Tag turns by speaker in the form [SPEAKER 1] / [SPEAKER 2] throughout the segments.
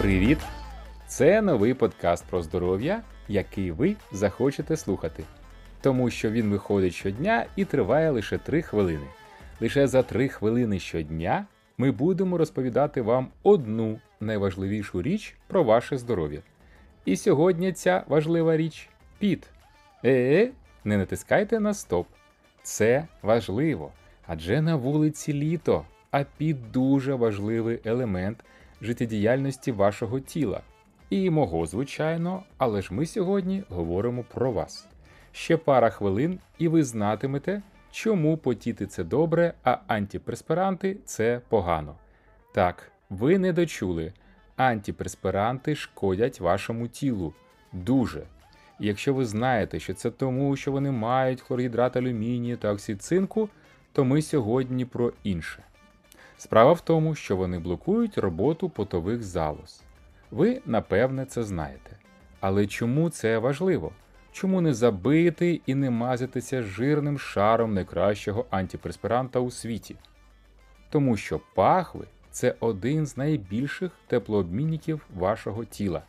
[SPEAKER 1] Привіт! Це новий подкаст про здоров'я, який ви захочете слухати. Тому що він виходить щодня і триває лише 3 хвилини. Лише за 3 хвилини щодня ми будемо розповідати вам одну найважливішу річ про ваше здоров'я. І сьогодні ця важлива річ піт. Е, не натискайте на стоп. Це важливо, адже на вулиці літо, а піт дуже важливий елемент життєдіяльності вашого тіла. І мого, звичайно, але ж ми сьогодні говоримо про вас. Ще пара хвилин, і ви знатимете, чому потіти це добре, а антиперспиранти це погано. Так, ви не дочули. Антиперспиранти шкодять вашому тілу дуже. І якщо ви знаєте, що це тому, що вони мають хлоргідрат алюмінію та оксид цинку, то ми сьогодні про інше. Справа в тому, що вони блокують роботу потових залоз. Ви, напевне, це знаєте. Але чому це важливо? Чому не забити і не мазатися жирним шаром найкращого антиперспиранта у світі? Тому що пахви це один з найбільших теплообмінників вашого тіла.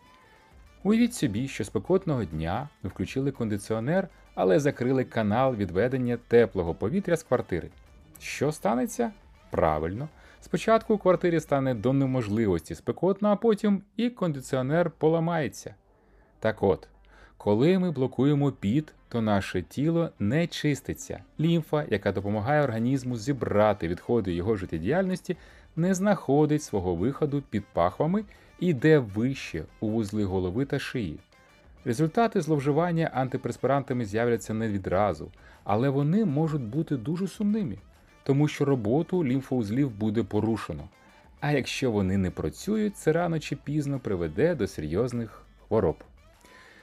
[SPEAKER 1] Уявіть собі, що спекотного дня ви включили кондиціонер, але закрили канал відведення теплого повітря з квартири. Що станеться? Правильно, спочатку у квартирі стане до неможливості спекотно, а потім і кондиціонер поламається. Так от, коли ми блокуємо піт, то наше тіло не чиститься. Лімфа, яка допомагає організму зібрати відходи його життєдіяльності, не знаходить свого виходу під пахвами і йде вище у вузли голови та шиї. Результати зловживання антипреспирантами з'являться не відразу, але вони можуть бути дуже сумними, тому що роботу лімфоузлів буде порушено. А якщо вони не працюють, це рано чи пізно приведе до серйозних хвороб.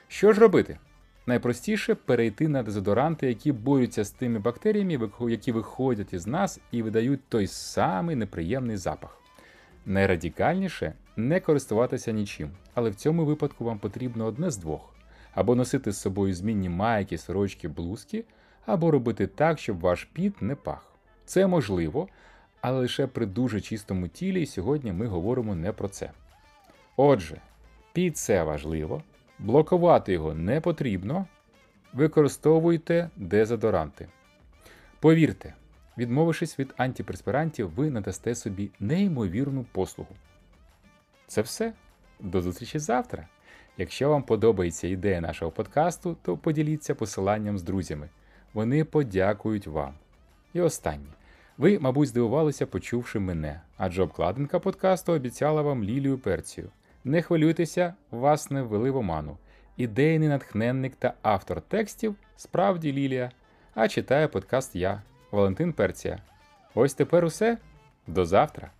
[SPEAKER 1] Що ж робити? Найпростіше перейти на дезодоранти, які борються з тими бактеріями, які виходять із нас і видають той самий неприємний запах. Найрадикальніше не користуватися нічим, але в цьому випадку вам потрібно одне з двох: або носити з собою змінні майки, сорочки, блузки, або робити так, щоб ваш піт не пах. Це можливо, але лише при дуже чистому тілі, і сьогодні ми говоримо не про це. Отже, піт це важливо, блокувати його не потрібно, використовуйте дезодоранти. Повірте, відмовившись від антиперспирантів, ви надасте собі неймовірну послугу. Це все. До зустрічі завтра. Якщо вам подобається ідея нашого подкасту, то поділіться посиланням з друзями. Вони подякують вам. І останнє. Ви, мабуть, здивувалися, почувши мене, адже обкладинка подкасту обіцяла вам лілію перцію. Не хвилюйтеся, вас не ввели в оману. Ідейний натхненник та автор текстів справді Лілія, а читає подкаст я, Валентин Перція. Ось тепер усе. До завтра!